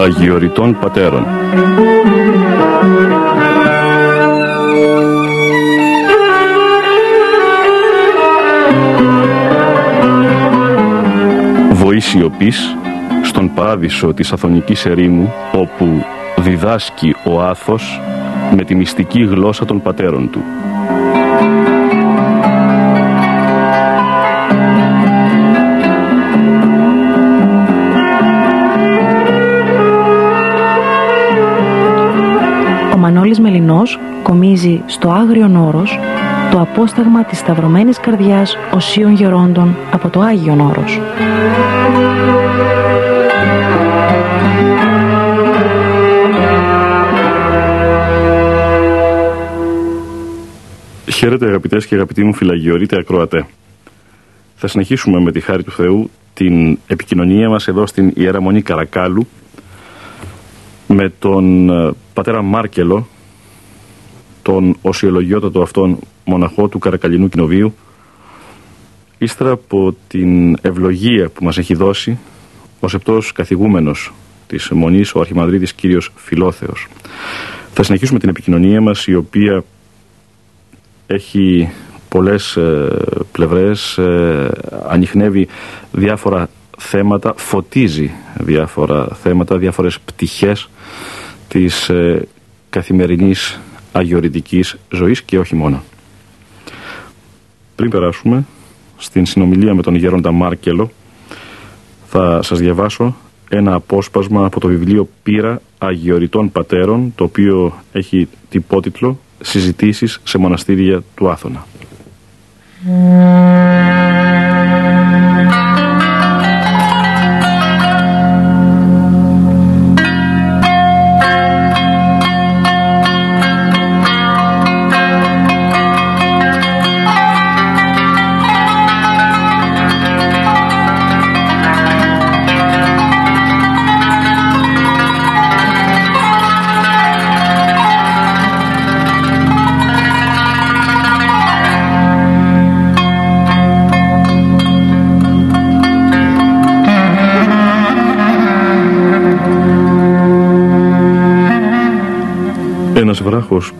Αγιοριτών Πατέρων Βοή σιωπής στον παράδεισο της Αθωνικής ερήμου όπου διδάσκει ο Άθος με τη μυστική γλώσσα των πατέρων του. Κομίζει στο Άγριον Όρος το απόσταγμα της Σταυρωμένης Καρδιάς Οσίων Γερόντων από το Άγιον Όρος. Χαίρετε αγαπητές και αγαπητοί μου φυλαγιορείτε ακροατέ. Θα συνεχίσουμε με τη χάρη του Θεού την επικοινωνία μας εδώ στην Ιερά Μονή Καρακάλου με τον ε, πατέρα Μάρκελο, τον οσιολογιότατο αυτόν μοναχό του Καρακαλινού Κοινοβίου, ύστερα από την ευλογία που μας έχει δώσει ο σεπτός καθηγούμενος της Μονής, ο Αρχιμανδρίτης κύριος Φιλόθεος. Θα συνεχίσουμε την επικοινωνία μας η οποία έχει πολλές ε, πλευρές, ε, ανοιχνεύει διάφορα θέματα, φωτίζει διάφορα θέματα, διάφορες πτυχές της ε, καθημερινής αγιορητικής ζωής και όχι μόνο. Πριν περάσουμε στην συνομιλία με τον Γέροντα Μάρκελο, θα σας διαβάσω ένα απόσπασμα από το βιβλίο «Πύρα Αγιοριτών Πατέρων», το οποίο έχει τυπότιτλο «Συζητήσεις σε μοναστήρια του Άθωνα».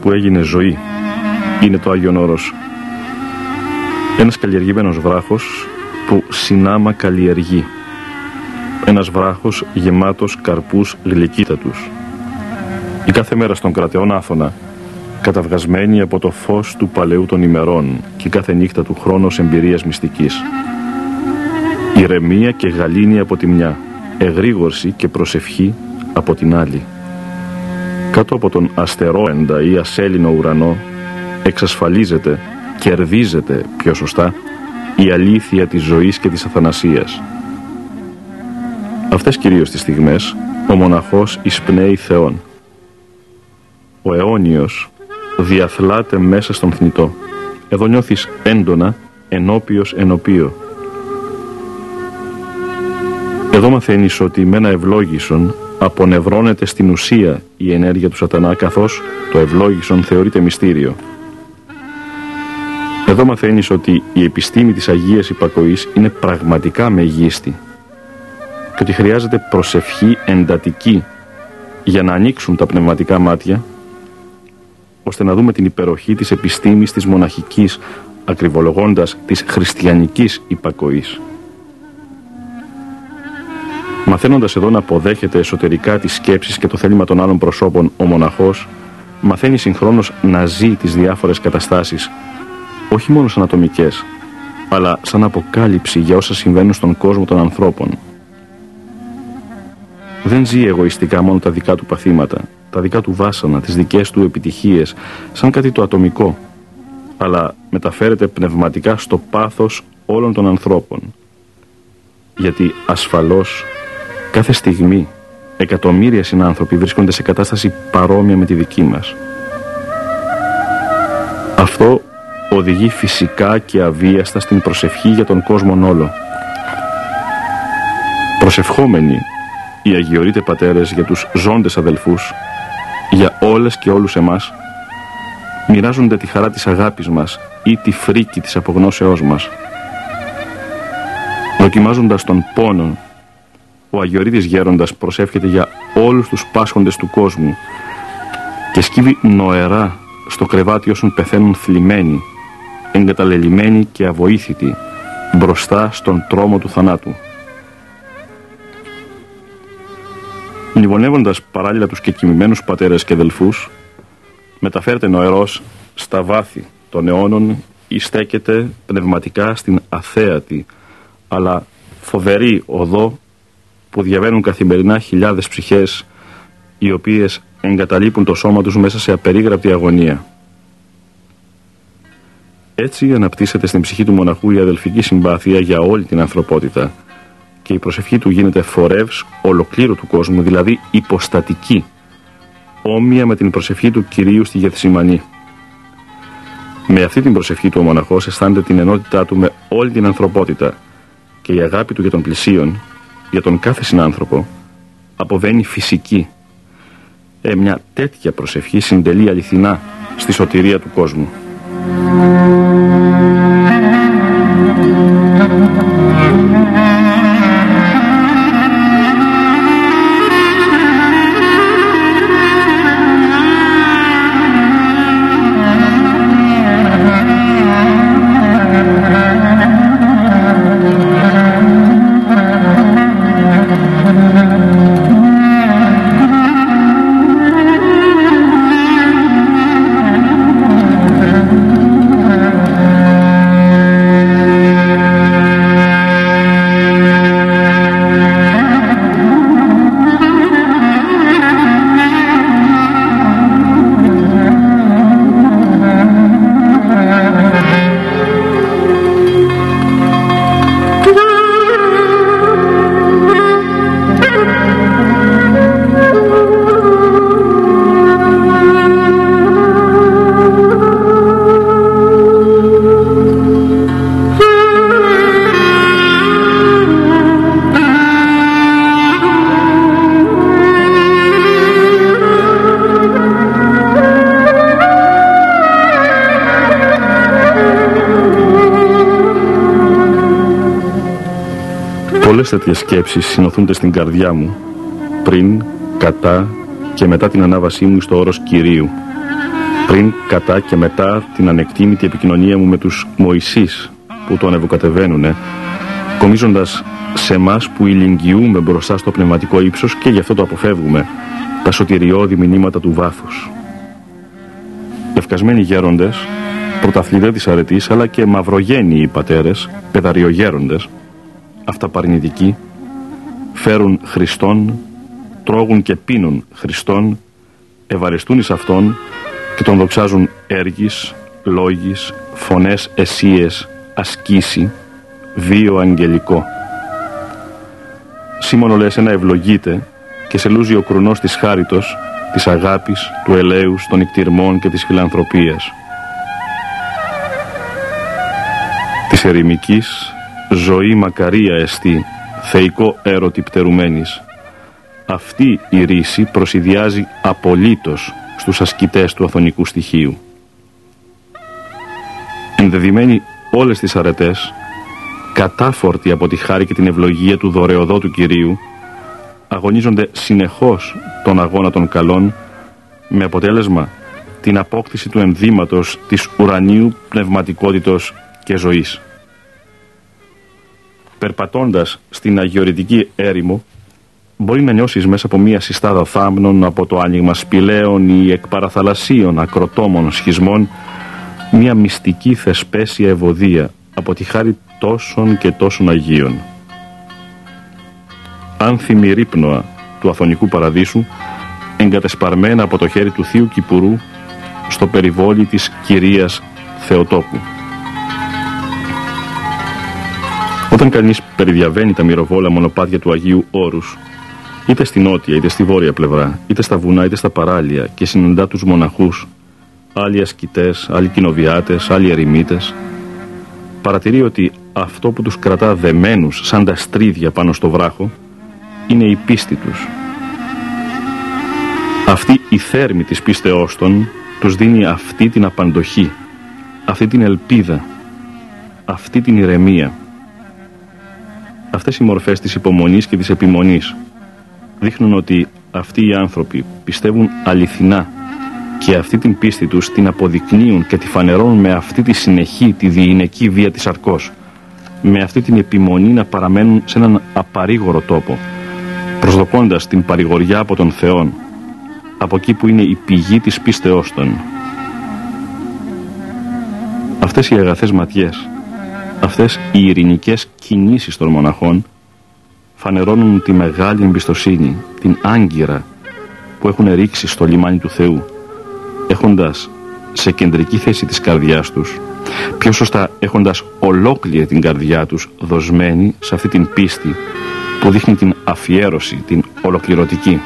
Που έγινε ζωή είναι το Άγιον Όρος. Ένας καλλιεργημένος βράχος που συνάμα καλλιεργεί. Ένας βράχος γεμάτος καρπούς γλυκύτατους. Η κάθε μέρα στον κρατεόν Άθωνα, καταυγασμένη από το φως του παλαιού των ημερών και κάθε νύχτα του χρόνος εμπειρίας μυστικής. Ηρεμία και γαλήνη από τη μια, εγρήγορση και προσευχή από την άλλη. Κάτω από τον αστερόεντα ή ασέλινο ουρανό εξασφαλίζεται, κερδίζεται πιο σωστά η αλήθεια της ζωής και της αθανασίας. Αυτές κυρίως τις στιγμές ο μοναχός εισπνέει Θεόν. Ο αιώνιος διαθλάται μέσα στον θνητό. Εδώ νιώθεις έντονα ενώπιος ενωπίο. Εδώ μαθαίνεις ότι με ένα ευλόγησον απονευρώνεται στην ουσία η ενέργεια του σατανά καθώς το ευλόγησον θεωρείται μυστήριο. Εδώ μαθαίνεις ότι η επιστήμη της Αγίας Υπακοής είναι πραγματικά μεγίστη και ότι χρειάζεται προσευχή εντατική για να ανοίξουν τα πνευματικά μάτια ώστε να δούμε την υπεροχή της επιστήμης της μοναχικής ακριβολογώντας της χριστιανικής υπακοής. Μαθαίνοντας εδώ να αποδέχεται εσωτερικά τις σκέψεις και το θέλημα των άλλων προσώπων ο μοναχός, μαθαίνει συγχρόνως να ζει τις διάφορες καταστάσεις, όχι μόνο σαν ατομικές, αλλά σαν αποκάλυψη για όσα συμβαίνουν στον κόσμο των ανθρώπων. Δεν ζει εγωιστικά μόνο τα δικά του παθήματα, τα δικά του βάσανα, τις δικές του επιτυχίες, σαν κάτι το ατομικό, αλλά μεταφέρεται πνευματικά στο πάθος όλων των ανθρώπων. Γιατί ασφαλώς κάθε στιγμή εκατομμύρια συνάνθρωποι βρίσκονται σε κατάσταση παρόμοια με τη δική μας. Αυτό οδηγεί φυσικά και αβίαστα στην προσευχή για τον κόσμο όλο. Προσευχόμενοι οι Αγιορείτε Πατέρες για τους ζώντες αδελφούς, για όλες και όλους εμάς, μοιράζονται τη χαρά της αγάπης μας ή τη φρίκη της απογνώσεώς μας. Δοκιμάζοντας τον πόνο, ο Αγιορείτης Γέροντας προσεύχεται για όλους τους πάσχοντες του κόσμου και σκύβει νοερά στο κρεβάτι όσων πεθαίνουν θλιμμένοι, εγκαταλελειμμένοι και αβοήθητοι μπροστά στον τρόμο του θανάτου. Μνημονεύοντας παράλληλα τους κεκοιμημένους πατέρες και αδελφούς, μεταφέρεται νοερός στα βάθη των αιώνων ή στέκεται πνευματικά στην αθέατη αλλά φοβερή οδό που διαβαίνουν καθημερινά χιλιάδες ψυχές οι οποίες εγκαταλείπουν το σώμα τους μέσα σε απερίγραπτη αγωνία. Έτσι αναπτύσσεται στην ψυχή του μοναχού η αδελφική συμπάθεια για όλη την ανθρωπότητα και η προσευχή του γίνεται φορεύς ολοκλήρου του κόσμου, δηλαδή υποστατική, όμοια με την προσευχή του Κυρίου στη Γεθσιμανή. Με αυτή την προσευχή του ο μοναχός αισθάνεται την ενότητά του με όλη την ανθρωπότητα και η αγάπη του για τον πλησίον, για τον κάθε συνάνθρωπο, αποβαίνει φυσική. Ε, μια τέτοια προσευχή συντελεί αληθινά στη σωτηρία του κόσμου. Πολλές τέτοιες σκέψεις συνοθούνται στην καρδιά μου πριν, κατά και μετά την ανάβασή μου στο όρος Κυρίου. Πριν, κατά και μετά την ανεκτήμητη επικοινωνία μου με τους Μωυσείς που το ανεβοκατεβαίνουνε, κομίζοντας σε εμάς που ηλικιούμε μπροστά στο πνευματικό ύψος και γι' αυτό το αποφεύγουμε, τα σωτηριώδη μηνύματα του βάθους. Ευκασμένοι γέροντες, πρωταθλητές της αρετής, αλλά και μαυρογένειοι πατέρες, παιδαριογέροντες, αυταπαρνητικοί, φέρουν Χριστόν, τρώγουν και πίνουν Χριστόν, ευαριστούν εις Αυτόν και τον δοξάζουν έργης, λόγης, φωνές εσίες, ασκήσει, βίο αγγελικό. Σίμωνο λες ένα ευλογείται και σε λούζει ο κρουνός της χάριτος, της αγάπης, του ελέους, των ικτυρμών και της φιλανθρωπίας. Της ερημικής, ζωή μακαρία εστί, θεϊκό έρωτη πτερουμένης. Αυτή η ρίση προσυδειάζει απολύτως στους ασκητές του αθωνικού στοιχείου. Ενδεδειμένοι όλες τις αρετές, κατάφορτοι από τη χάρη και την ευλογία του δωρεοδότου Κυρίου, αγωνίζονται συνεχώς τον αγώνα των καλών, με αποτέλεσμα την απόκτηση του ενδύματος της ουρανίου πνευματικότητος και ζωής περπατώντας στην αγιορητική έρημο, μπορεί να νιώσεις μέσα από μία συστάδα θάμνων, από το άνοιγμα σπηλαίων ή εκπαραθαλασσίων ακροτόμων σχισμών, μία μυστική θεσπέσια ευωδία, από τη χάρη τόσων και τόσων Αγίων. Άνθιμη ρύπνοα του Αθωνικού Παραδείσου εγκατεσπαρμένα από το χέρι του Θείου Κυπουρού στο περιβόλι της Κυρίας Θεοτόπου. Όταν κανείς περιδιαβαίνει τα μυροβόλα μονοπάτια του Αγίου Όρους, είτε στη νότια είτε στη βόρεια πλευρά, είτε στα βουνά είτε στα παράλια και συναντά τους μοναχούς, άλλοι ασκητές, άλλοι κοινοβιάτες, άλλοι ερημίτες, παρατηρεί ότι αυτό που τους κρατά δεμένους σαν τα στρίδια πάνω στο βράχο είναι η πίστη τους. Αυτή η θέρμη της πίστεώς των τους δίνει αυτή την απαντοχή, αυτή την ελπίδα, αυτή την ηρεμία. Αυτές οι μορφές της υπομονής και της επιμονής δείχνουν ότι αυτοί οι άνθρωποι πιστεύουν αληθινά και αυτή την πίστη τους την αποδεικνύουν και τη φανερώνουν με αυτή τη συνεχή, τη διηνεκή βία της αρκός, με αυτή την επιμονή να παραμένουν σε έναν απαρήγορο τόπο, προσδοκώντας την παρηγοριά από τον Θεό, από εκεί που είναι η πηγή της πίστεώς των. Αυτές οι αγαθές ματιές, αυτές οι ειρηνικές κινήσεις των μοναχών φανερώνουν τη μεγάλη εμπιστοσύνη, την άγκυρα που έχουν ρίξει στο λιμάνι του Θεού, έχοντας σε κεντρική θέση της καρδιάς τους, πιο σωστά έχοντας ολόκληρη την καρδιά τους δοσμένη σε αυτή την πίστη που δείχνει την αφιέρωση, την ολοκληρωτική.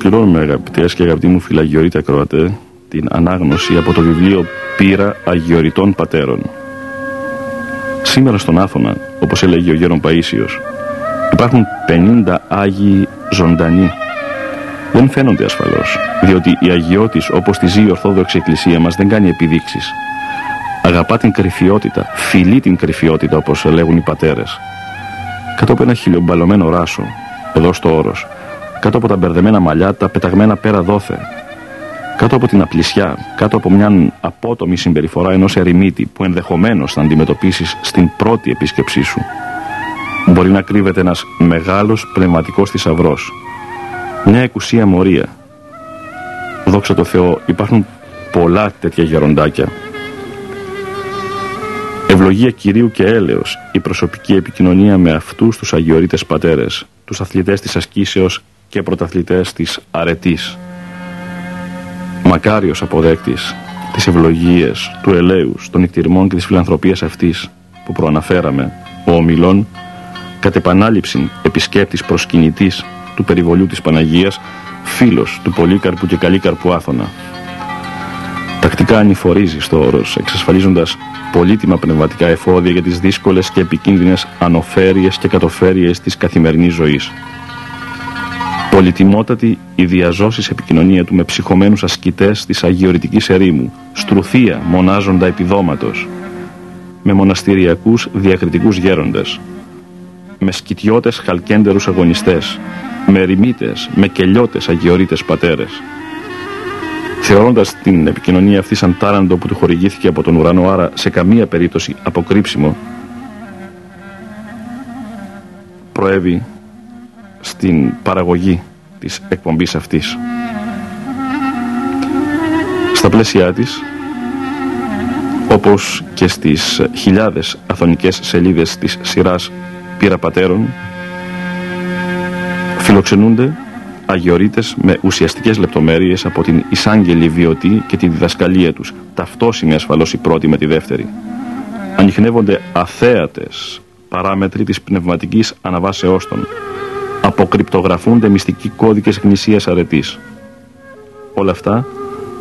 Ολοκληρώνουμε αγαπητές και αγαπητοί μου φυλαγιορείτε ακροατέ την ανάγνωση από το βιβλίο «Πύρα Αγιοριτών Πατέρων». Σήμερα στον Άθωνα, όπως έλεγε ο Γέρον Παΐσιος, υπάρχουν 50 Άγιοι ζωντανοί. Δεν φαίνονται ασφαλώς, διότι η αγιώτης όπως τη ζει η Ορθόδοξη Εκκλησία μας δεν κάνει επιδείξεις. Αγαπά την κρυφιότητα, φιλεί την κρυφιότητα όπως λέγουν οι πατέρες. Κάτω από ένα χιλιομπαλωμένο ράσο, εδώ στο όρος, κάτω από τα μπερδεμένα μαλλιά, τα πεταγμένα πέρα δόθε, κάτω από την απλησιά, κάτω από μια απότομη συμπεριφορά ενός ερημίτη που ενδεχομένως θα αντιμετωπίσεις στην πρώτη επίσκεψή σου. Μπορεί να κρύβεται ένας μεγάλος πνευματικός θησαυρός. Μια εκουσία μορία. Δόξα τω Θεώ, υπάρχουν πολλά τέτοια γεροντάκια. Ευλογία Κυρίου και έλεος, η προσωπική επικοινωνία με αυτούς τους αγιορείτες πατέρες, τους αθλητές της ασκήσεως και πρωταθλητές της αρετής. Μακάριος αποδέκτης της ευλογίες, του ελέους, των νικτυρμών και της φιλανθρωπίας αυτής που προαναφέραμε, ο ομιλών, κατ' επανάληψη επισκέπτης προσκυνητής του περιβολιού της Παναγίας, φίλος του Πολύκαρπου και Καλύκαρπου Άθωνα. Τακτικά ανηφορίζει στο όρος, εξασφαλίζοντας πολύτιμα πνευματικά εφόδια για τις δύσκολες και επικίνδυνες ανοφέρειες και κατοφέρειες της καθημερινής ζωής. Πολυτιμότατη η διαζώση επικοινωνία του με ψυχωμένους ασκητές της αγιορητικής ερήμου, στρουθία μονάζοντα επιδόματος, με μοναστηριακούς διακριτικούς γέροντες, με σκητιώτες χαλκέντερους αγωνιστές, με ερημίτες, με κελιώτες αγιορείτες πατέρες. Θεωρώντας την επικοινωνία αυτή σαν τάραντο που του χορηγήθηκε από τον ουρανό, άρα σε καμία περίπτωση αποκρύψιμο, προέβη στην παραγωγή της εκπομπής αυτής. Στα πλαίσια της, όπως και στις χιλιάδες αθωνικές σελίδες της σειράς «Πύρα Πατέρων», φιλοξενούνται αγιορείτες με ουσιαστικές λεπτομέρειες από την εισάγγελη βιωτή και τη διδασκαλία τους, ταυτόσιμη ασφαλώς η πρώτη με τη δεύτερη. Ανοιχνεύονται αθέατες παράμετροι της πνευματικής αναβάσεώς των, αποκρυπτογραφούνται μυστικοί κώδικες γνησίας αρετής. Όλα αυτά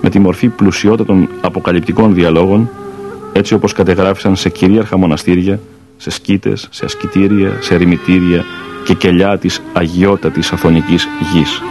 με τη μορφή πλουσιότητα των αποκαλυπτικών διαλόγων έτσι όπως κατεγράφησαν σε κυρίαρχα μοναστήρια, σε σκήτες, σε ασκητήρια, σε ερημητήρια και κελιά της αγιότατης αθωνικής γης.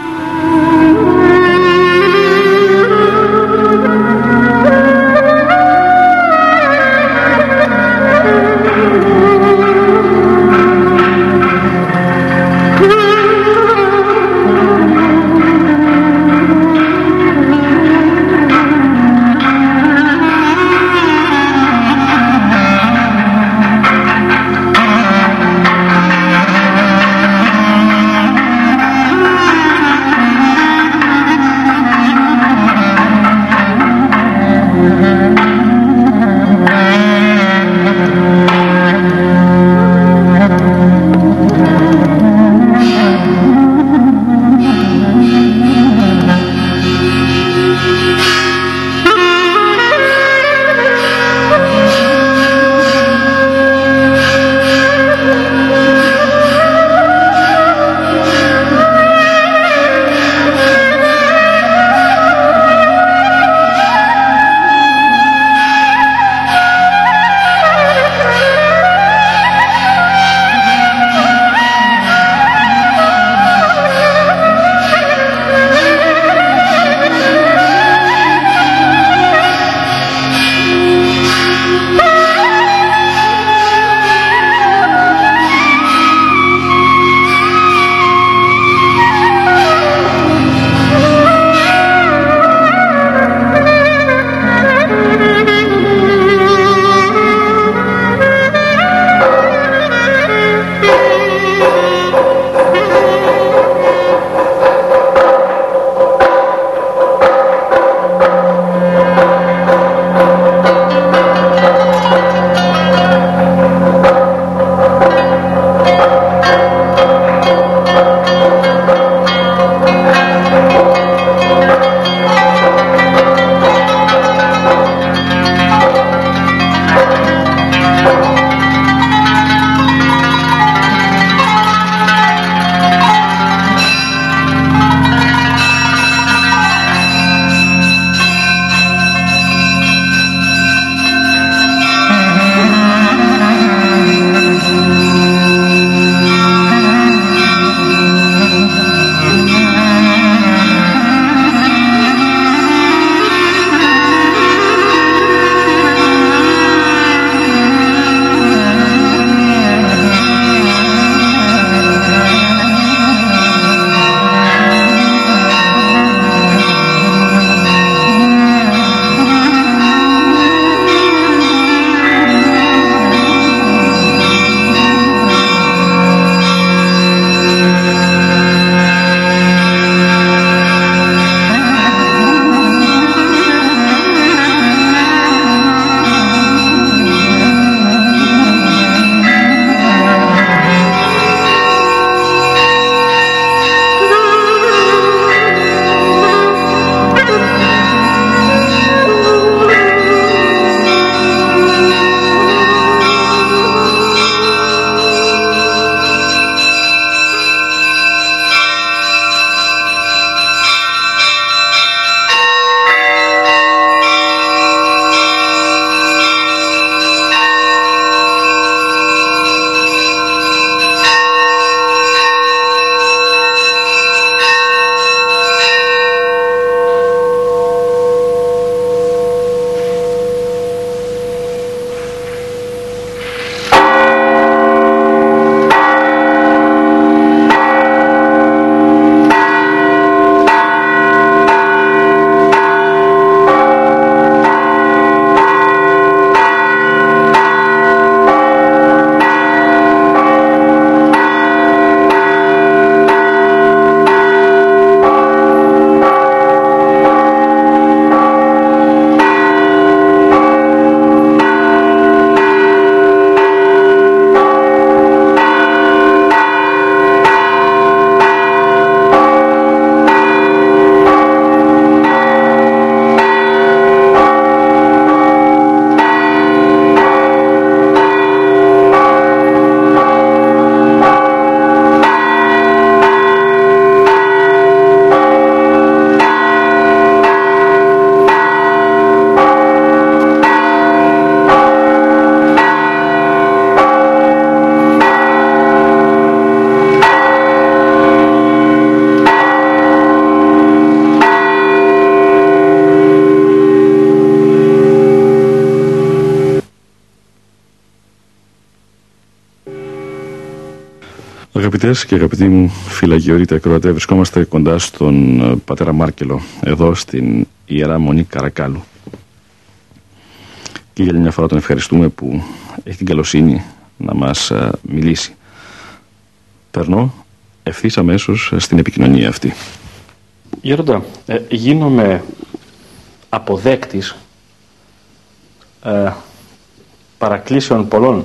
Αγαπητέ και αγαπητοί μου φυλαγιορείτε ακροατέ, βρισκόμαστε κοντά στον ε, πατέρα Μάρκελο, εδώ στην ιερά μονή Καρακάλου. Και για μια φορά τον ευχαριστούμε που έχει την καλοσύνη να μας ε, μιλήσει. Περνώ ευθύς αμέσως στην επικοινωνία αυτή. Γέροντα, ε, γίνομαι αποδέκτης ε, παρακλήσεων πολλών ε,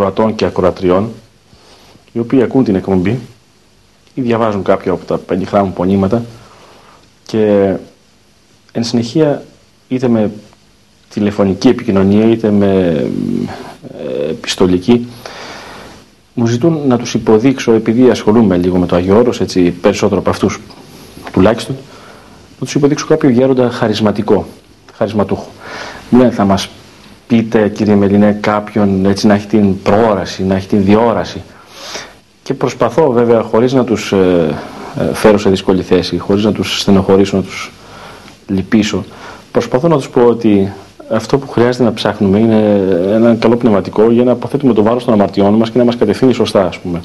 ακροατών και ακροατριών οι οποίοι ακούν την εκπομπή ή διαβάζουν κάποια από τα πεντιχρά μου πονήματα και εν συνεχεία είτε με τηλεφωνική επικοινωνία είτε με ε, επιστολική μου ζητούν να τους υποδείξω επειδή ασχολούμαι λίγο με το Άγιο Όρος έτσι περισσότερο από αυτούς τουλάχιστον να τους υποδείξω κάποιο γέροντα χαρισματικό χαρισματούχο. Μου λένε θα μας πείτε κύριε Μελινέ κάποιον έτσι να έχει την προόραση, να έχει την διόραση. Και προσπαθώ βέβαια χωρίς να τους ε, ε, φέρω σε δύσκολη θέση, χωρίς να τους στενοχωρήσω, να τους λυπήσω προσπαθώ να τους πω ότι αυτό που χρειάζεται να ψάχνουμε είναι ένα καλό πνευματικό για να αποθέτουμε το βάρος των αμαρτιών μας και να μας κατευθύνει σωστά ας πούμε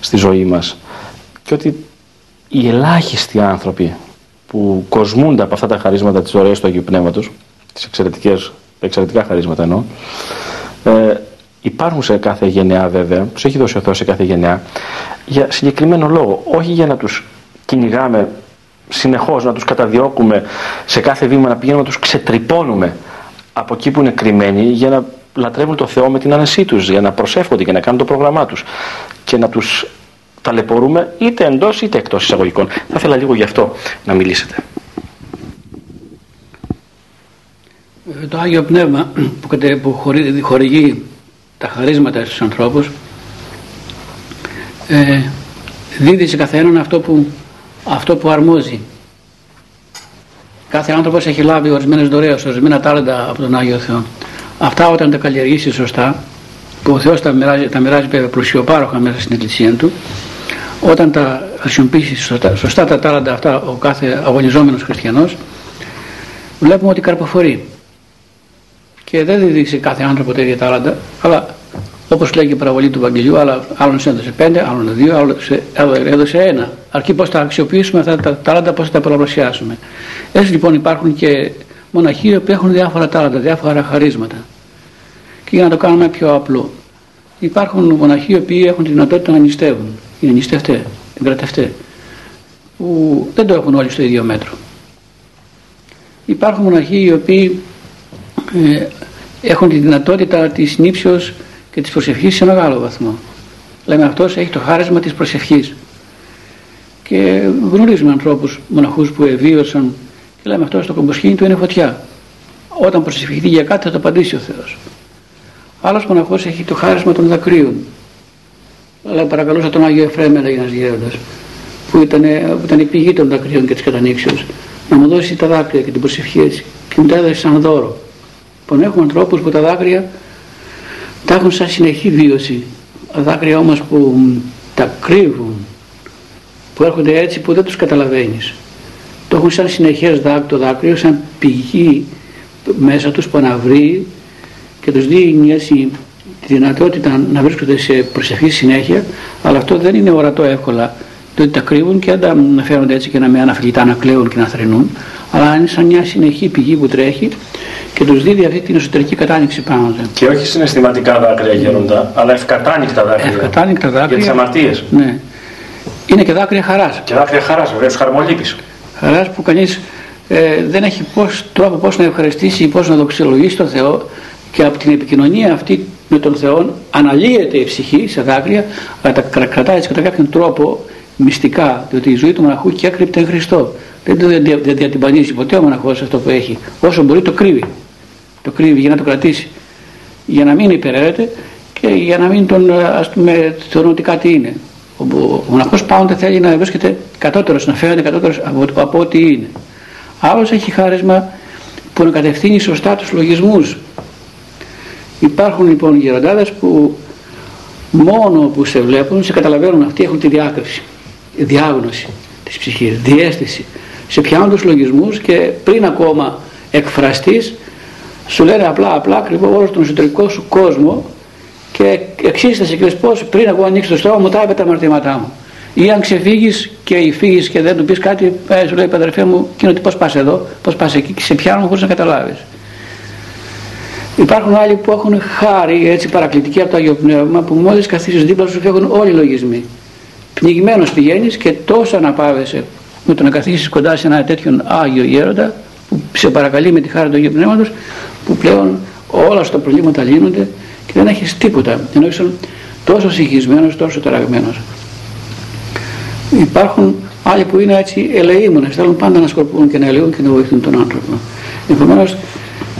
στη ζωή μας. Και ότι οι ελάχιστοι άνθρωποι που κοσμούνται από αυτά τα χαρίσματα της ωραίας του Αγίου Πνεύματος τις εξαιρετικές εξαιρετικά χαρίσματα εννοώ, ε, υπάρχουν σε κάθε γενεά βέβαια, τους έχει δώσει ο Θεός σε κάθε γενεά, για συγκεκριμένο λόγο, όχι για να τους κυνηγάμε συνεχώς, να τους καταδιώκουμε σε κάθε βήμα, να πηγαίνουμε να τους ξετρυπώνουμε από εκεί που είναι κρυμμένοι για να λατρεύουν το Θεό με την άνεσή τους, για να προσεύχονται και να κάνουν το πρόγραμμά τους και να τους ταλαιπωρούμε είτε εντός είτε εκτός εισαγωγικών. Θα ήθελα λίγο γι' αυτό να μιλήσετε. Ε, το Άγιο Πνεύμα που χορηγεί τα χαρίσματα στους ανθρώπους ε, δίδει σε καθέναν αυτό που, αυτό που αρμόζει. Κάθε άνθρωπος έχει λάβει ορισμένες δωρεές, ορισμένα τάλεντα από τον Άγιο Θεό. Αυτά όταν τα καλλιεργήσει σωστά, που ο Θεός τα μοιράζει, τα μοιράζει βέβαια πλουσιοπάροχα μέσα στην εκκλησία του, όταν τα χρησιμοποιήσει σωστά, σωστά τα τάλαντα αυτά ο κάθε αγωνιζόμενος χριστιανός, βλέπουμε ότι καρποφορεί και δεν δίδει σε κάθε άνθρωπο τέτοια τάλαντα, αλλά όπως λέγει η παραβολή του Βαγγελιού, αλλά άλλον έδωσε πέντε, άλλον δύο, άλλον έδωσε ένα. Αρκεί πώς θα αξιοποιήσουμε αυτά τα τάλαντα, πώς θα τα πολλαπλασιάσουμε. Έτσι λοιπόν υπάρχουν και μοναχοί που έχουν διάφορα τάλαντα, διάφορα χαρίσματα. Και για να το κάνουμε πιο απλό, υπάρχουν μοναχοί οι οποίοι έχουν τη δυνατότητα να νηστεύουν, είναι νηστευτέ, εγκρατευτέ, που δεν το έχουν όλοι στο ίδιο μέτρο. Υπάρχουν μοναχοί οι οποίοι ε, έχουν τη δυνατότητα της νύψεως και της προσευχής σε μεγάλο βαθμό. Λέμε αυτός έχει το χάρισμα της προσευχής. Και γνωρίζουμε ανθρώπους μοναχούς που ευίωσαν και λέμε αυτός στο κομποσκίνη του είναι φωτιά. Όταν προσευχηθεί για κάτι θα το απαντήσει ο Θεός. Άλλος μοναχός έχει το χάρισμα των δακρύων. Αλλά παρακαλούσα τον Άγιο Εφραίμ, έλεγε ένας γέροντας, που ήταν, που ήταν η πηγή των δακρύων και της κατανήξεως, να μου δώσει τα δάκρυα και την προσευχή έτσι. Και μου τα έδωσε σαν δώρο. Λοιπόν, έχουμε ανθρώπους που τα δάκρυα τα έχουν σαν συνεχή βίωση. Δάκρυα όμως που τα κρύβουν, που έρχονται έτσι που δεν τους καταλαβαίνεις. Το έχουν σαν συνεχές δάκρυο, το δάκρυο, σαν πηγή μέσα τους που αναβρεί και τους δίνει έτσι τη δυνατότητα να βρίσκονται σε προσευχή συνέχεια, αλλά αυτό δεν είναι ορατό εύκολα, διότι τα κρύβουν και αν τα φέρονται έτσι και να με αναφλητά να κλαίουν και να θρυνούν, αλλά είναι σαν μια συνεχή πηγή που τρέχει και τους δίδει αυτή την εσωτερική κατάνοιξη πάνω του. Και όχι συναισθηματικά δάκρυα γέροντα, αλλά ευκατάνικτα δάκρυα. Ευκατάνικτα δάκρυα. Για τις αμαρτίες. Ναι. Είναι και δάκρυα χαράς. Και δάκρυα χαράς, βέβαια, τους χαρμολύπης. Χαράς που κανείς ε, δεν έχει πώς, τρόπο πώς να ευχαριστήσει ή πώς να δοξολογήσει τον Θεό και από την επικοινωνία αυτή με τον Θεό αναλύεται η ψυχή σε δάκρυα αλλά τα κρατάει κατά κάποιον τρόπο μυστικά διότι η ζωή του μοναχού και έκρυπτε Χριστό δεν το διατυμπανίζει ποτέ ο μοναχός αυτό που έχει όσο μπορεί το κρύβει το κρύβει για να το κρατήσει για να μην υπεραίρεται και για να μην τον ας πούμε θεωρούν ότι κάτι είναι. Ο, ο μοναχός πάντα θέλει να βρίσκεται κατώτερος να φαίνεται κατώτερος από, από ό,τι είναι. Άλλος έχει χάρισμα που να κατευθύνει σωστά τους λογισμούς. Υπάρχουν λοιπόν γεροντάδες που μόνο που σε βλέπουν σε καταλαβαίνουν αυτοί έχουν τη διάκριση διάγνωση της ψυχής, διέστηση. Σε πιάνουν τους λογισμούς και πριν ακόμα εκφραστείς σου λένε απλά απλά ακριβώς όλο τον εσωτερικό σου κόσμο και εξίστασε και πώ πριν εγώ ανοίξω το στόμα μου τα είπε τα αμαρτήματά μου. Ή αν ξεφύγεις και φύγεις και δεν του πεις κάτι, ε, σου λέει παντρεφέ μου, εκείνο πώς πας εδώ, πώς πας εκεί και σε πιάνουν χωρίς να καταλάβεις. Υπάρχουν άλλοι που έχουν χάρη έτσι παρακλητική από το Άγιο Πνεύμα που μόλις καθίσεις δίπλα σου φεύγουν όλοι οι λογισμοί. Πνιγμένος πηγαίνεις και τόσο αναπάβεσαι με το να καθίσεις κοντά σε ένα τέτοιον Άγιο Γέροντα που σε παρακαλεί με τη χάρη του Αγίου Πνεύματος που πλέον όλα στα προβλήματα λύνονται και δεν έχεις τίποτα ενώ είσαι τόσο συγχυσμένος, τόσο ταραγμένος. Υπάρχουν άλλοι που είναι έτσι ελεήμονες, θέλουν πάντα να σκορπούν και να ελεούν και να βοηθούν τον άνθρωπο. Επομένως,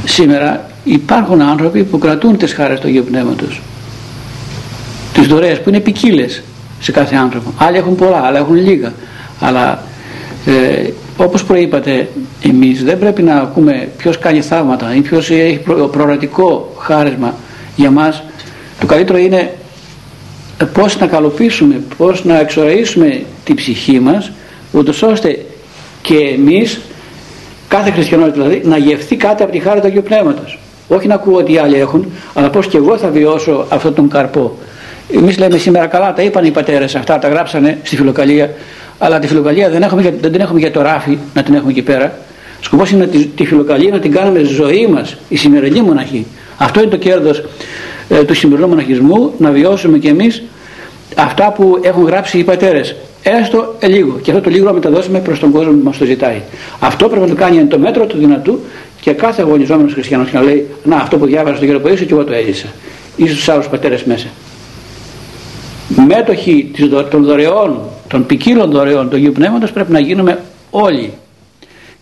σήμερα υπάρχουν άνθρωποι που κρατούν τις χάρες του Αγίου Πνεύματος. Τις δωρεές που είναι ποικίλες σε κάθε άνθρωπο. Άλλοι έχουν πολλά, άλλοι έχουν λίγα. Αλλά ε, όπως προείπατε εμείς δεν πρέπει να ακούμε ποιος κάνει θαύματα ή ποιος έχει προορατικό χάρισμα για μας. Το καλύτερο είναι πώς να καλοποιήσουμε πώς να εξοραίσουμε τη ψυχή μας ούτως ώστε και εμείς κάθε χριστιανός δηλαδή να γευθεί κάτι από τη χάρη του Αγίου Πνεύματος. Όχι να ακούω ότι οι άλλοι έχουν αλλά πως και εγώ θα βιώσω αυτόν τον καρπό. Εμείς λέμε σήμερα καλά τα είπαν οι πατέρες αυτά τα γράψανε στη φιλοκαλία αλλά τη φιλοκαλία δεν, έχουμε, δεν την έχουμε για το ράφι να την έχουμε εκεί πέρα. Σκοπός είναι τη, τη φιλοκαλία να την κάνουμε ζωή μας, η σημερινή μοναχή. Αυτό είναι το κέρδος ε, του σημερινού μοναχισμού, να βιώσουμε κι εμείς αυτά που έχουν γράψει οι πατέρες. Έστω ε, λίγο. Και αυτό το λίγο να μεταδώσουμε προς τον κόσμο που μας το ζητάει. Αυτό πρέπει να το κάνει εν το μέτρο του δυνατού και κάθε αγωνιζόμενος χριστιανός να λέει: Να, αυτό που διάβασα στον κύριο Ποήσο και εγώ το έζησα. Ή στου άλλους πατέρες μέσα. Μέτοχοι των δωρεών των ποικίλων δωρεών του Αγίου Πνεύματος πρέπει να γίνουμε όλοι.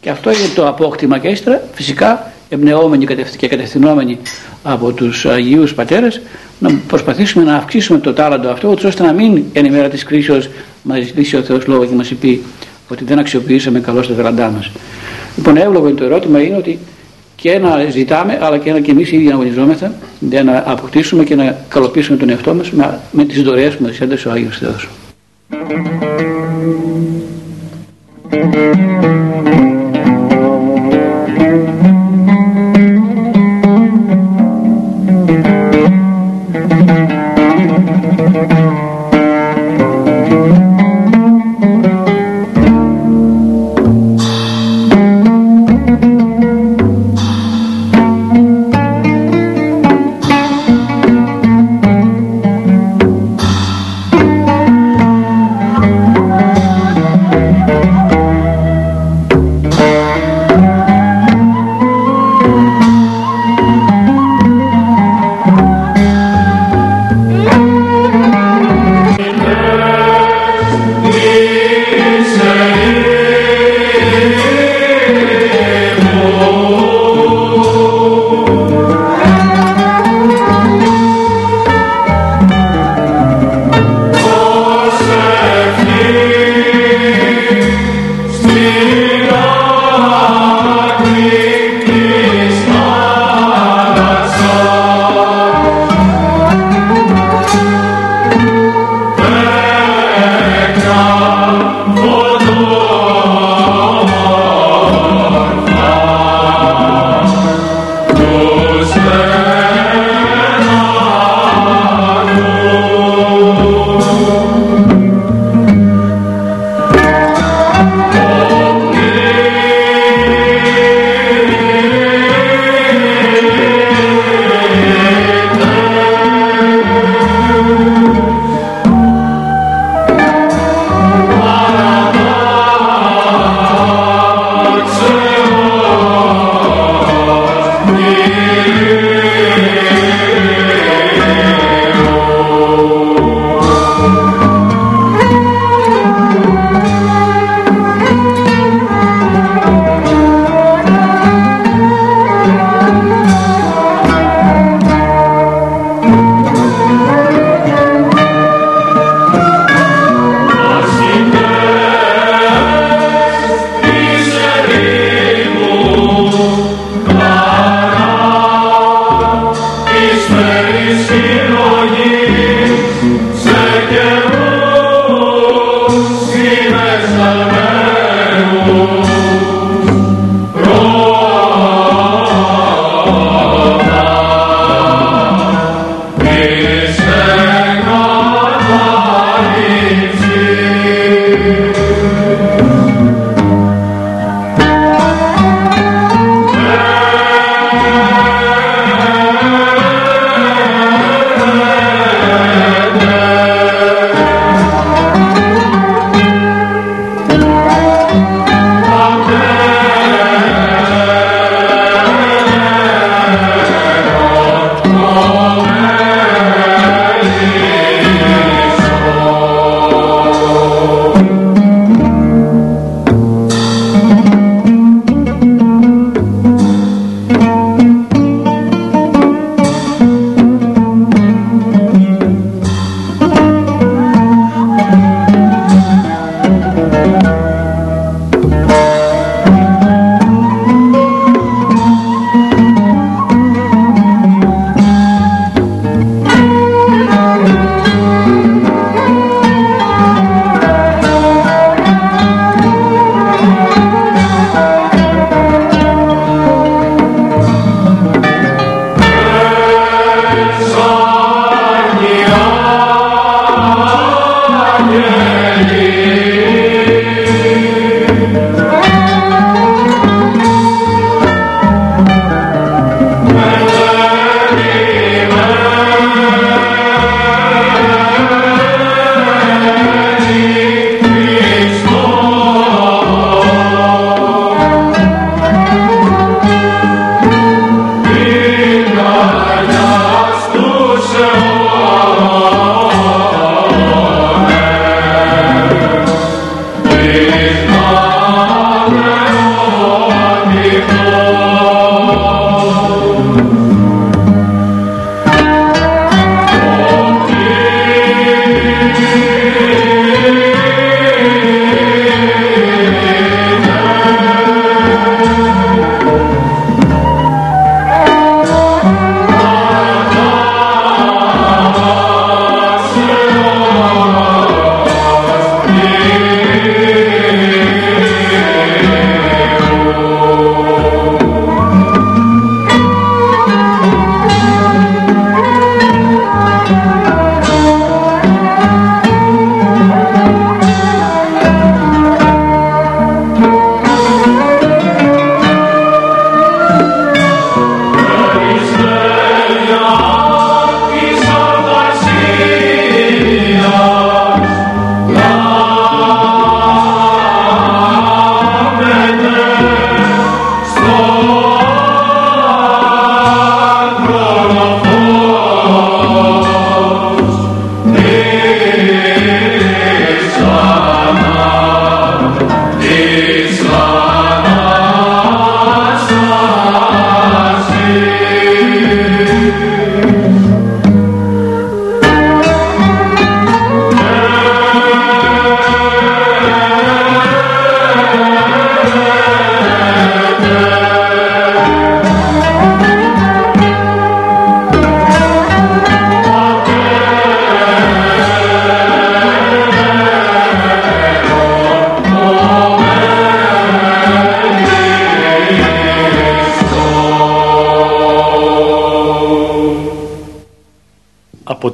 Και αυτό είναι το απόκτημα και ύστερα φυσικά εμπνεόμενοι και κατευθυνόμενοι από τους Αγίους Πατέρες να προσπαθήσουμε να αυξήσουμε το τάλαντο αυτό ώστε να μην εν ημέρα της κρίσεως μας ζητήσει ο Θεός λόγος και μας πει ότι δεν αξιοποιήσαμε καλώ τα βεραντά μας. Λοιπόν εύλογο το ερώτημα είναι ότι και να ζητάμε αλλά και να και εμείς οι ίδιοι να αγωνιζόμεθα για να αποκτήσουμε και να καλοποιήσουμε τον εαυτό μας με, με τις δωρεές που μας έδωσε ο Άγιος Θεός. Από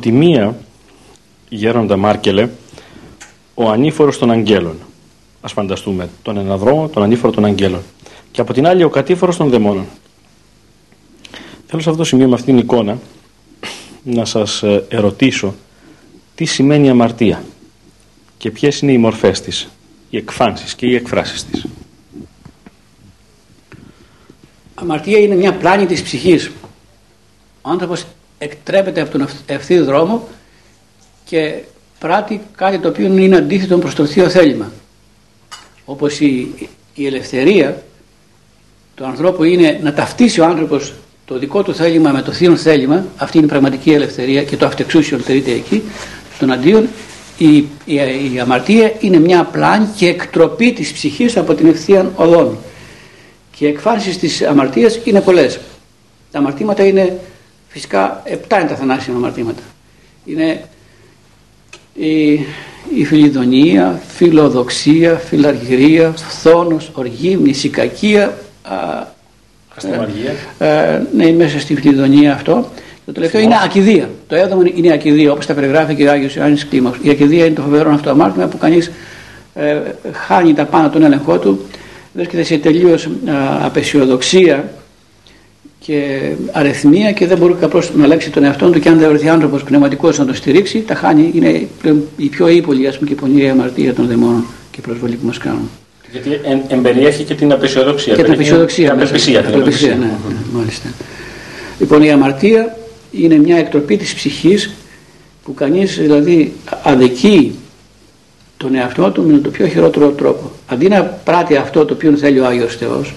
τη μία γέροντα Μάρκελε ο ανήφορος των αγγέλων. Ας φανταστούμε τον εναδρόμο, τον ανήφορο των αγγέλων. Και από την άλλη ο κατήφορος των δαιμόνων. Θέλω σε αυτό το σημείο με αυτήν την εικόνα να σας ε, ερωτήσω τι σημαίνει αμαρτία και ποιες είναι οι μορφές της οι εκφάνσεις και οι εκφράσεις της. Αμαρτία είναι μια πλάνη της ψυχής. Ο άνθρωπος εκτρέπεται από τον ευθύς δρόμο και πράττει κάτι το οποίο είναι αντίθετο προς το θείο θέλημα. Όπως η, η ελευθερία του ανθρώπου είναι να ταυτίσει ο άνθρωπος το δικό του θέλημα με το θείο θέλημα, αυτή είναι η πραγματική ελευθερία και το αυτεξούσιο θεωρείται εκεί, στον αντίον η, η, η, αμαρτία είναι μια πλάνη και εκτροπή της ψυχής από την ευθεία οδόν. Και οι εκφάνσεις της αμαρτίας είναι πολλές. Τα αμαρτήματα είναι Φυσικά επτά είναι τα θανάσιμα αμαρτήματα. Είναι η, η φιλιδονία, φιλοδοξία, φιλαργυρία, φθόνος, οργή, μυσικακία, ε, ναι, μέσα στη φιλιδονία αυτό. Το τελευταίο είναι ακιδεία. Το έβδομο είναι η ακιδεία, όπως τα περιγράφει και ο Άγιος Ιωάννης Κλίμαξ. Η ακιδεία είναι το φοβερό αυτό αμάρτημα που κανείς ε, χάνει τα πάνω τον έλεγχό του, βρίσκεται σε τελείως απεσιοδοξία και αρεθμία και δεν μπορεί κάποιο να αλλάξει τον εαυτό του και αν δεν βρεθεί άνθρωπος πνευματικός να το στηρίξει, τα χάνει. Είναι η πιο ύπολη ας πούμε, και πονηρή αμαρτία των δαιμόνων και προσβολή που μας κάνουν. Γιατί εν, εμπεριέχει και την απεσιοδοξία. Και την απεσιοδοξία. Την απελπισία. Την απελπισία, ναι, ναι, μάλιστα. Λοιπόν, η αμαρτία είναι μια εκτροπή της ψυχής που κανείς δηλαδή αδικεί τον εαυτό του με τον πιο χειρότερο τρόπο. Αντί να πράττει αυτό το οποίο θέλει ο Άγιος Θεός,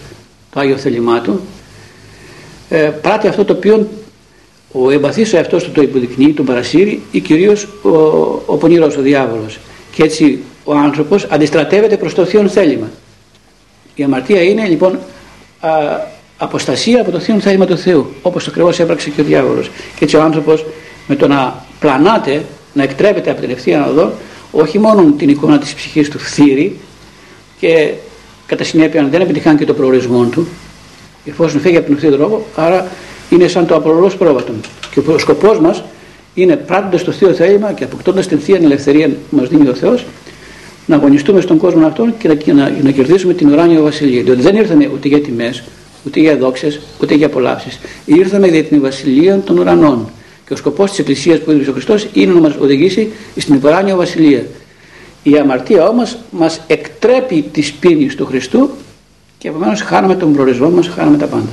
το Άγιο θέλημά του, ε, πράττει αυτό το οποίο ο εμπαθής ο εαυτός του το υποδεικνύει, τον παρασύρει ή κυρίως ο, ο πονηρός, ο διάβολος. Και έτσι ο άνθρωπος αντιστρατεύεται προς το θείο θέλημα. Η αμαρτία είναι λοιπόν α, αποστασία από το θείο θέλημα του Θεού, όπως ακριβώς έπραξε και ο διάβολος. Και έτσι ο άνθρωπος με το να πλανάται, να εκτρέπεται από την ευθεία οδό, όχι μόνο την εικόνα της ψυχής του φθύρει και κατά συνέπεια δεν επιτυχάνει και το προορισμό του, εφόσον φύγει από τον ευθύ δρόμο, άρα είναι σαν το απολωρό πρόβατο. Και ο σκοπός μας είναι πράττοντας το θείο θέλημα και αποκτώντας την θεία ελευθερία που μας δίνει ο Θεός, να αγωνιστούμε στον κόσμο αυτόν και να, να, να κερδίσουμε την ουράνια βασιλεία. Διότι δεν ήρθαμε ούτε για τιμές, ούτε για δόξες, ούτε για απολαύσεις. Ήρθαμε για την βασιλεία των ουρανών. Και ο σκοπός της Εκκλησίας που είναι ο Χριστός είναι να μας οδηγήσει στην ουράνια βασιλεία. Η αμαρτία όμως μας εκτρέπει τη πίνη του Χριστού και επομένως χάνουμε τον προορισμό μας, χάνουμε τα πάντα.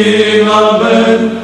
Amen.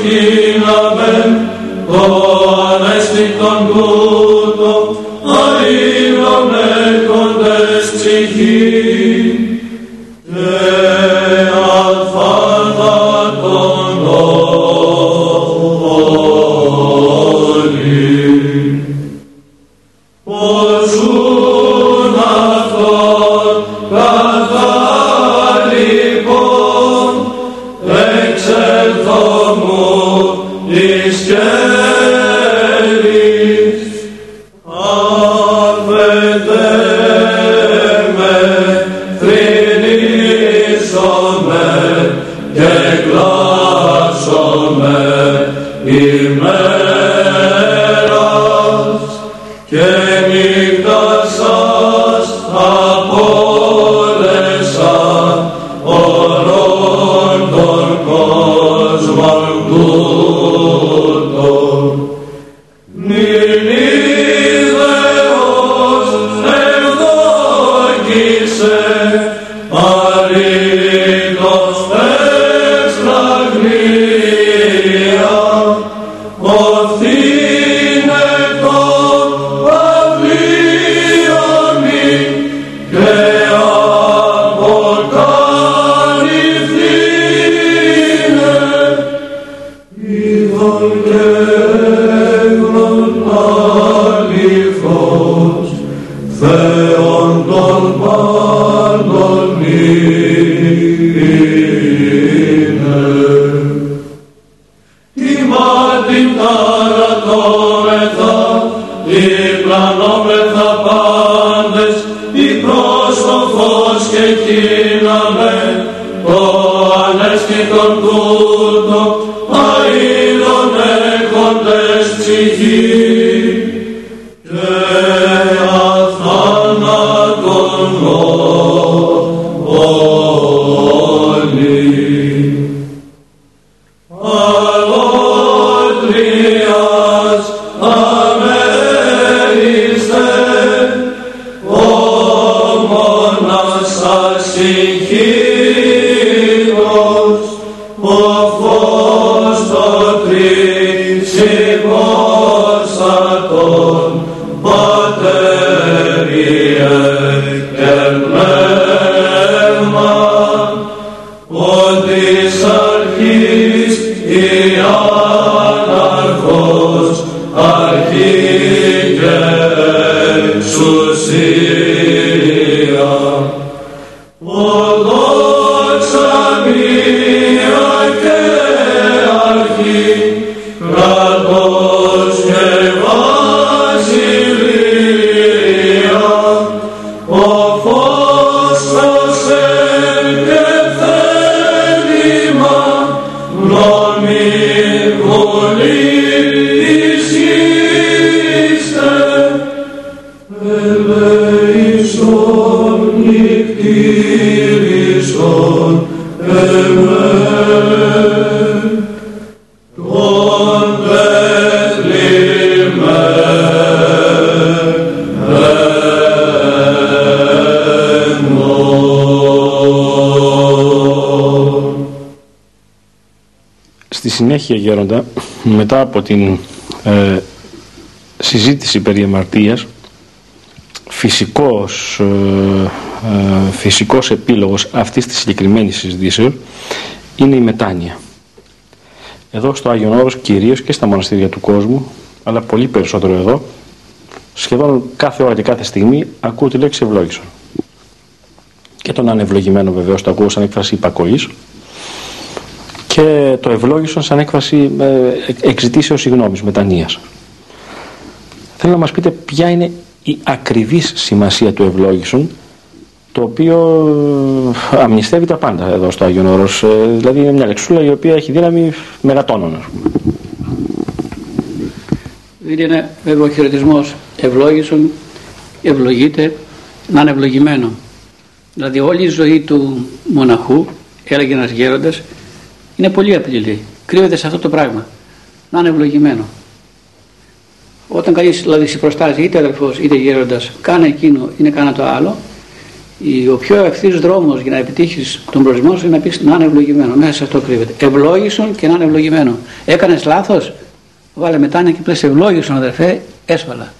χίλαβεν, τώρα στην τον κούτο, αήλωνε κοντές ψυχή. Θεόν τον Πάρο συνέχεια γέροντα, μετά από την ε, συζήτηση περί αμαρτίας, φυσικός, ε, ε, φυσικός επίλογος αυτής της συγκεκριμένης συζητήσεως είναι η μετάνοια. Εδώ στο Άγιον Όρος κυρίως και στα μοναστήρια του κόσμου αλλά πολύ περισσότερο εδώ, σχεδόν κάθε ώρα και κάθε στιγμή ακούω τη λέξη ευλόγησον. Και τον ανευλογημένο βεβαίως το ακούω σαν έκφραση υπακοής και το ευλόγησον σαν έκφραση ε, εξητήσεως συγγνώμης, μετανοίας. Θέλω να μας πείτε ποια είναι η ακριβής σημασία του ευλόγησον το οποίο ε, αμνηστεύει τα πάντα εδώ στο Άγιον Όρος. Ε, δηλαδή είναι μια λεξούλα η οποία έχει δύναμη μεγατόνων. Είναι βέβαια ο χαιρετισμός ευλόγησον, ευλογείται, να είναι ευλογημένο. Δηλαδή όλη η ζωή του μοναχού, έλεγε ένας γέροντας, είναι πολύ απλή. Κρύβεται σε αυτό το πράγμα. Να είναι ευλογημένο. Όταν κανείς δηλαδή συμπροστάζει είτε αδελφός είτε γέροντας, κάνε εκείνο ή κάνε το άλλο, ο πιο ευθύς δρόμος για να επιτύχεις τον προορισμό σου είναι να πεις να είναι ευλογημένο. Μέσα σε αυτό κρύβεται. Ευλόγησον και να είναι ευλογημένο. Έκανες λάθος, βάλε μετάνοια και πλέον ευλόγησον αδερφέ, έσφαλα.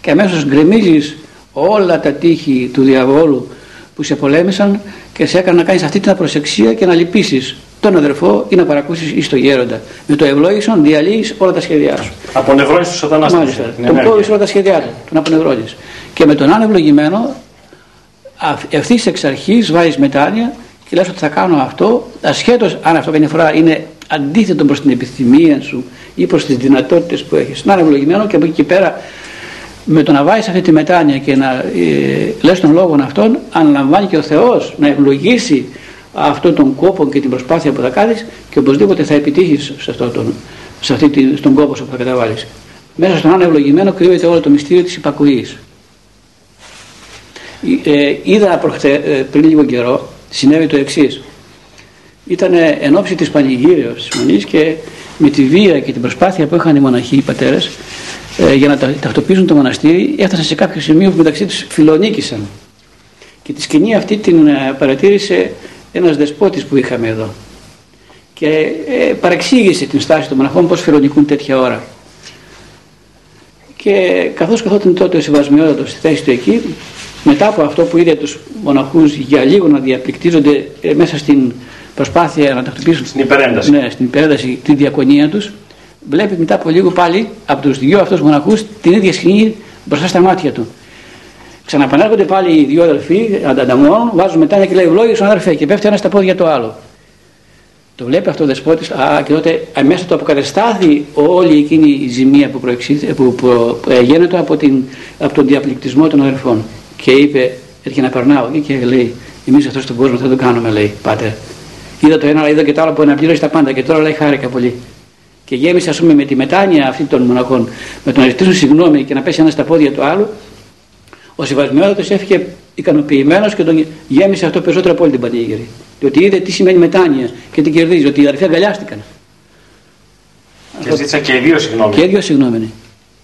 Και αμέσως γκρεμίζεις όλα τα τείχη του διαβόλου που σε πολέμησαν και σε έκανε να κάνεις αυτή την απροσεξία και να λυπήσεις τον αδερφό ή να παρακούσεις ή στο γέροντα. Με το ευλόγησον διαλύεις όλα τα σχέδιά σου. Απονευρώνεις τους σατανάς Μάλιστα. Τον κόβεις όλα τα σχέδιά του. Τον απονευρώνεις. Και με τον ανευλογημένο ευθύς εξ αρχής βάζεις μετάνοια και λες ότι θα κάνω αυτό, ασχέτως αν αυτό καμιά φορά είναι αντίθετο προς την επιθυμία σου ή προς τις δυνατότητες που έχεις. Να είναι ευλογημένο και από εκεί και πέρα με το να βάζεις αυτή τη μετάνοια και να ε, λες τον λόγο αυτόν, αναλαμβάνει και ο Θεός να ευλογήσει αυτόν τον κόπο και την προσπάθεια που θα κάνεις και οπωσδήποτε θα επιτύχεις σε, αυτό τον, σε αυτή στον κόπο που θα καταβάλεις. Μέσα στον άλλο ευλογημένο κρύβεται όλο το μυστήριο της υπακοής. Ε, είδα προχτε, ε, πριν λίγο καιρό, συνέβη το εξής. Ήταν εν ώψη της πανηγύρεως της Μονής και με τη βία και την προσπάθεια που είχαν οι μοναχοί, οι πατέρες, ε, για να ταυτοποιήσουν το μοναστήρι, έφτασαν σε κάποιο σημείο που μεταξύ τους φιλονίκησαν. Και τη σκηνή αυτή την ε, παρατήρησε ένας δεσπότης που είχαμε εδώ. Και ε, παρεξήγησε την στάση των μοναχών πώς φιλονικούν τέτοια ώρα. Και καθώς καθόταν τότε ο Σεβασμιότατος στη θέση του εκεί, μετά από αυτό που είδε τους μοναχούς για λίγο να διαπληκτίζονται ε, μέσα στην προσπάθεια να τακτοποιήσουν στην υπερένταση, ναι, στην υπερένταση τη διακονία τους βλέπει μετά από λίγο πάλι από τους δυο αυτούς μοναχούς την ίδια σκηνή μπροστά στα μάτια του. Ξαναπανέρχονται πάλι οι δύο αδελφοί, αντανταμώνουν, βάζουν μετά και λέει στον αδερφέ και πέφτει ένας στα πόδια το άλλο. Το βλέπει αυτό ο δεσπότης, α, και τότε αμέσω το αποκαταστάθη όλη εκείνη η ζημία που, που, που, που έγινε από, την, από τον διαπληκτισμό των αδερφών και είπε, έρχεται να περνάω και λέει, εμείς αυτό στον κόσμο δεν το κάνουμε, λέει, πάτερ. Είδα το ένα, αλλά είδα και το άλλο που αναπλήρωσε τα πάντα και τώρα λέει χάρηκα πολύ. Και γέμισε, ας πούμε, με τη μετάνοια αυτή των μοναχών, με τον να ζητήσουν συγγνώμη και να πέσει ένας στα πόδια του άλλου, ο Σεβασμιότατο έφυγε ικανοποιημένος και τον γέμισε αυτό περισσότερο από όλη την πανήγυρη. Διότι είδε τι σημαίνει μετάνοια και τι κερδίζει, ότι οι αδερφοί αγκαλιάστηκαν. Και ζήτησαν και οι δύο συγγνώμη. Και οι δύο συγγνώμη. Ναι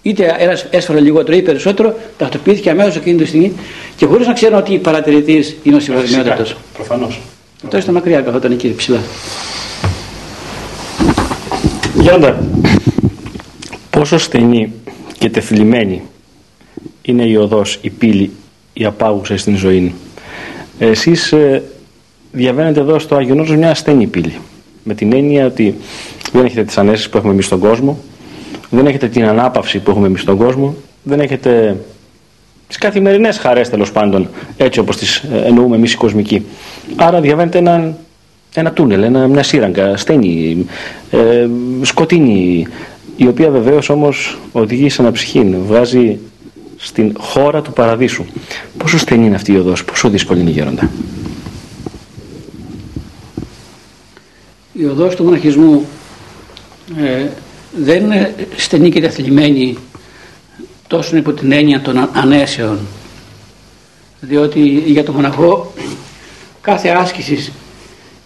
είτε ένας έσφαλε λιγότερο ή περισσότερο, τακτοποιήθηκε αμέσως εκείνη τη στιγμή και χωρίς να ξέρουν ότι παρατηρητής είναι ο συμβασμιότατο. Προφανώς. Τώρα στα μακριά καθόταν εκεί ψηλά. Γιάνντα, πόσο στενή και τεθλιμμένη είναι η οδός, η πύλη, η απάγουσα στην ζωή. Εσείς ε, διαβαίνετε εδώ στο Άγιο Νόρος μια στενή πύλη. Με την έννοια ότι δεν έχετε τις ανέσεις που έχουμε εμείς στον κόσμο, δεν έχετε την ανάπαυση που έχουμε εμείς στον κόσμο, δεν έχετε τις καθημερινές χαρές τέλος πάντων, έτσι όπως τις ε, εννοούμε εμείς οι κοσμικοί. Άρα διαβαίνετε ένα, ένα τούνελ, ένα, μια σύραγγα, στένη, ε, σκοτεινή, η οποία βεβαίως όμως οδηγεί σε αναψυχή, βγάζει στην χώρα του παραδείσου. Πόσο στενή είναι αυτή η οδός, πόσο δύσκολη είναι η γέροντα. Η οδός του μοναχισμού ε, δεν είναι στενή και διαθλιμμένη τόσο υπό την έννοια των ανέσεων διότι για τον μοναχό κάθε άσκησης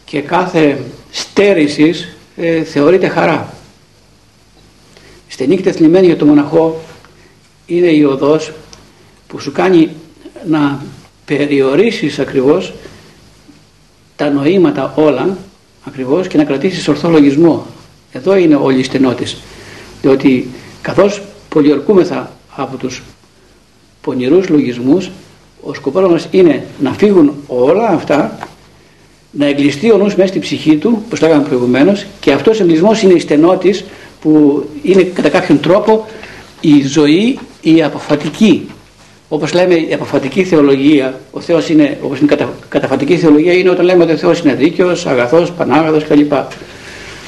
και κάθε στέρησης ε, θεωρείται χαρά. Στενή και διαθλιμμένη για τον μοναχό είναι η οδός που σου κάνει να περιορίσεις ακριβώς τα νοήματα όλα ακριβώς και να κρατήσεις ορθό λογισμό εδώ είναι όλη η στενότης. Διότι καθώς πολιορκούμεθα από τους πονηρούς λογισμούς, ο σκοπός μας είναι να φύγουν όλα αυτά, να εγκλειστεί ο νους μέσα στην ψυχή του, όπως το έκαμε προηγουμένως, και αυτός ο εγκλεισμός είναι η στενότης που είναι κατά κάποιον τρόπο η ζωή η αποφατική. Όπως λέμε η αποφατική θεολογία ο Θεός είναι όπως είναι κατα, καταφατική θεολογία είναι όταν λέμε ότι ο Θεός είναι δίκαιος, αγαθός, πανάγαθος κλπ.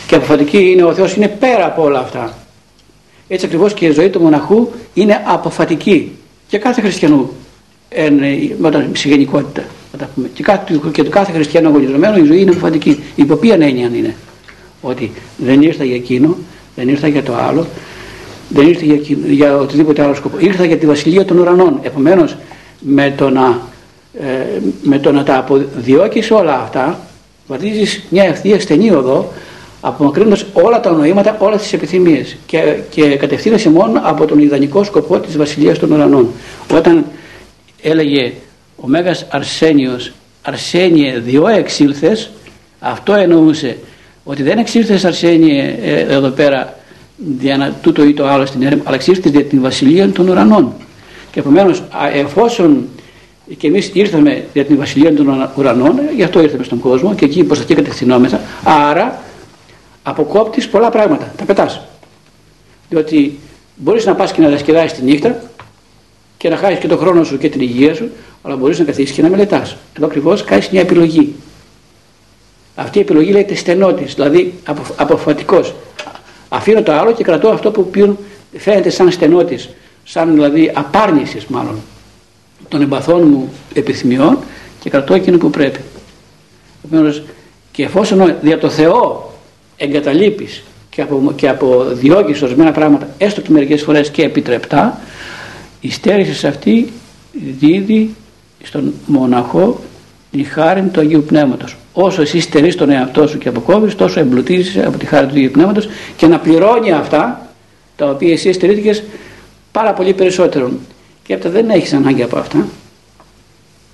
Και αποφατική είναι ο Θεός είναι πέρα από όλα αυτά. Έτσι ακριβώς και η ζωή του μοναχού είναι αποφατική και κάθε χριστιανού όταν σε γενικότητα και, κάθε, και του κάθε χριστιανού αγωνιζομένου η ζωή είναι αποφατική. Υπό ποια έννοια είναι ότι δεν ήρθα για εκείνο δεν ήρθα για το άλλο δεν ήρθε για, για οτιδήποτε άλλο σκοπό. Ήρθα για τη βασιλεία των ουρανών. Επομένως, με, το να, ε, με το να τα αποδιώκεις όλα αυτά, βαδίζεις μια ευθεία στενή οδό, απομακρύνοντας όλα τα νοήματα, όλες τις επιθυμίες και, και κατευθύνεσαι μόνο από τον ιδανικό σκοπό της βασιλείας των ουρανών. Όταν έλεγε ο Μέγας Αρσένιος Αρσένιε διό εξήλθες αυτό εννοούσε ότι δεν εξήλθες Αρσένιε ε, εδώ πέρα για να τούτο ή το άλλο στην έρευνα, αλλά εξήρθη για την βασιλεία των ουρανών. Και επομένως, εφόσον και εμείς ήρθαμε για την βασιλεία των ουρανών, γι' αυτό ήρθαμε στον κόσμο και εκεί προ αυτή κατευθυνόμεθα, άρα αποκόπτεις πολλά πράγματα. Τα πετάς. Διότι μπορείς να πας και να διασκεδάσεις τη νύχτα και να χάσεις και τον χρόνο σου και την υγεία σου, αλλά μπορείς να καθίσεις και να μελετάς. Εδώ ακριβώς κάνεις μια επιλογή. Αυτή η επιλογή λέγεται στενότης, δηλαδή αποφατικός. Αφήνω το άλλο και κρατώ αυτό που φαίνεται σαν στενότης, σαν δηλαδή απάρνησης μάλλον των εμπαθών μου επιθυμιών και κρατώ εκείνο που πρέπει. Επομένως, και εφόσον δια το Θεό εγκαταλείπεις και, από, και αποδιώκεις ορισμένα πράγματα, έστω και μερικές φορές και επιτρεπτά, η στέρηση αυτή δίδει στον μοναχό τη χάρη του Αγίου Πνεύματος. Όσο εσύ στερείς τον εαυτό σου και αποκόβεις τόσο εμπλουτίζεις από τη χάρη του Αγίου Πνεύματος και να πληρώνει αυτά τα οποία εσύ στερήθηκες πάρα πολύ περισσότερο και αυτά δεν έχεις ανάγκη από αυτά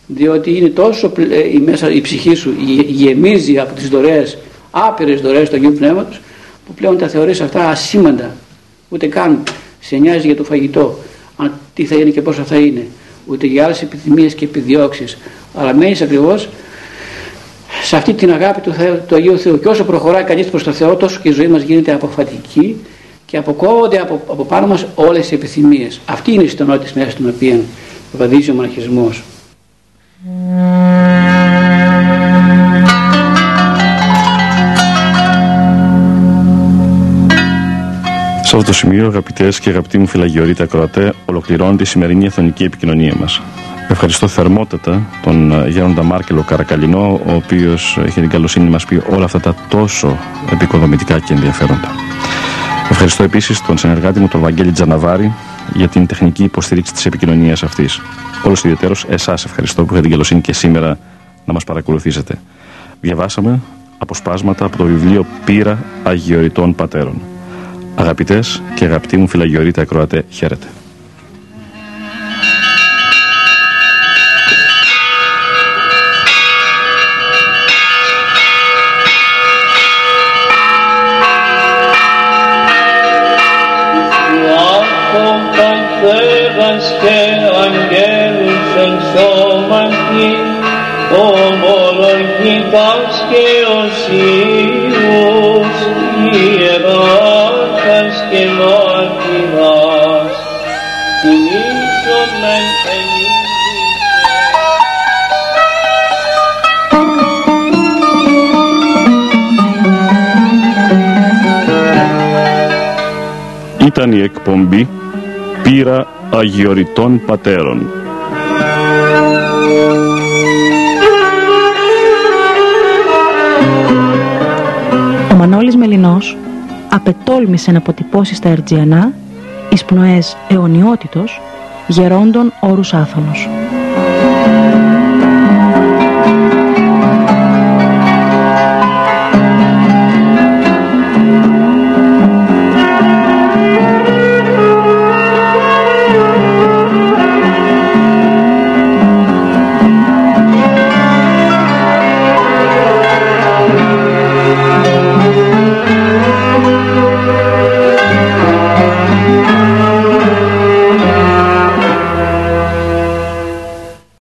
διότι είναι τόσο ε, η, μέσα, η ψυχή σου γεμίζει από τις δωρεές άπειρες δωρεές του Αγίου Πνεύματος που πλέον τα θεωρείς αυτά ασήμαντα. Ούτε καν σε νοιάζει για το φαγητό αν, τι θα είναι και πόσα θα είναι. Ούτε για άλλες επιθυμίες και επιδιώξεις αλλά μένεις ακριβώς σε αυτή την αγάπη του, Θεού, του Αγίου Θεού. Και όσο προχωράει κανείς προς το Θεό, τόσο και η ζωή μας γίνεται αποφατική και αποκόβονται από, από πάνω μας όλες οι επιθυμίες. Αυτή είναι η στενότητα μέσα στην οποία βαδίζει ο μοναχισμός. Σε αυτό το σημείο, αγαπητές και αγαπητοί μου φυλαγιορείτε ακροατέ, ολοκληρώνεται η σημερινή εθνική επικοινωνία μας. Ευχαριστώ θερμότατα τον ε, Γέροντα Μάρκελο Καρακαλινό, ο οποίος έχει την καλοσύνη να μας πει όλα αυτά τα τόσο επικοδομητικά και ενδιαφέροντα. Ευχαριστώ επίσης τον συνεργάτη μου, τον Βαγγέλη Τζαναβάρη, για την τεχνική υποστήριξη της επικοινωνίας αυτής. Όλος ιδιαίτερος εσάς ευχαριστώ που είχατε την καλοσύνη και σήμερα να μας παρακολουθήσετε. Διαβάσαμε αποσπάσματα από το βιβλίο Πύρα Αγιοριτών Πατέρων. Αγαπητές και αγαπητοί μου φυλαγιορείτε ακροατέ, χαίρετε. Και αγγέλους εν σώματι ομολογητάς και οσίους ιεράρχας και μάρτυρας. Τιμήσον μεν Ήταν η εκπομπή «Πύρα Αγιοριτών Πατέρων. Ο Μανώλης Μελινός απετόλμησε να αποτυπώσει στα Ερτζιανά εις πνοές αιωνιότητος γερόντων όρους άφωνος.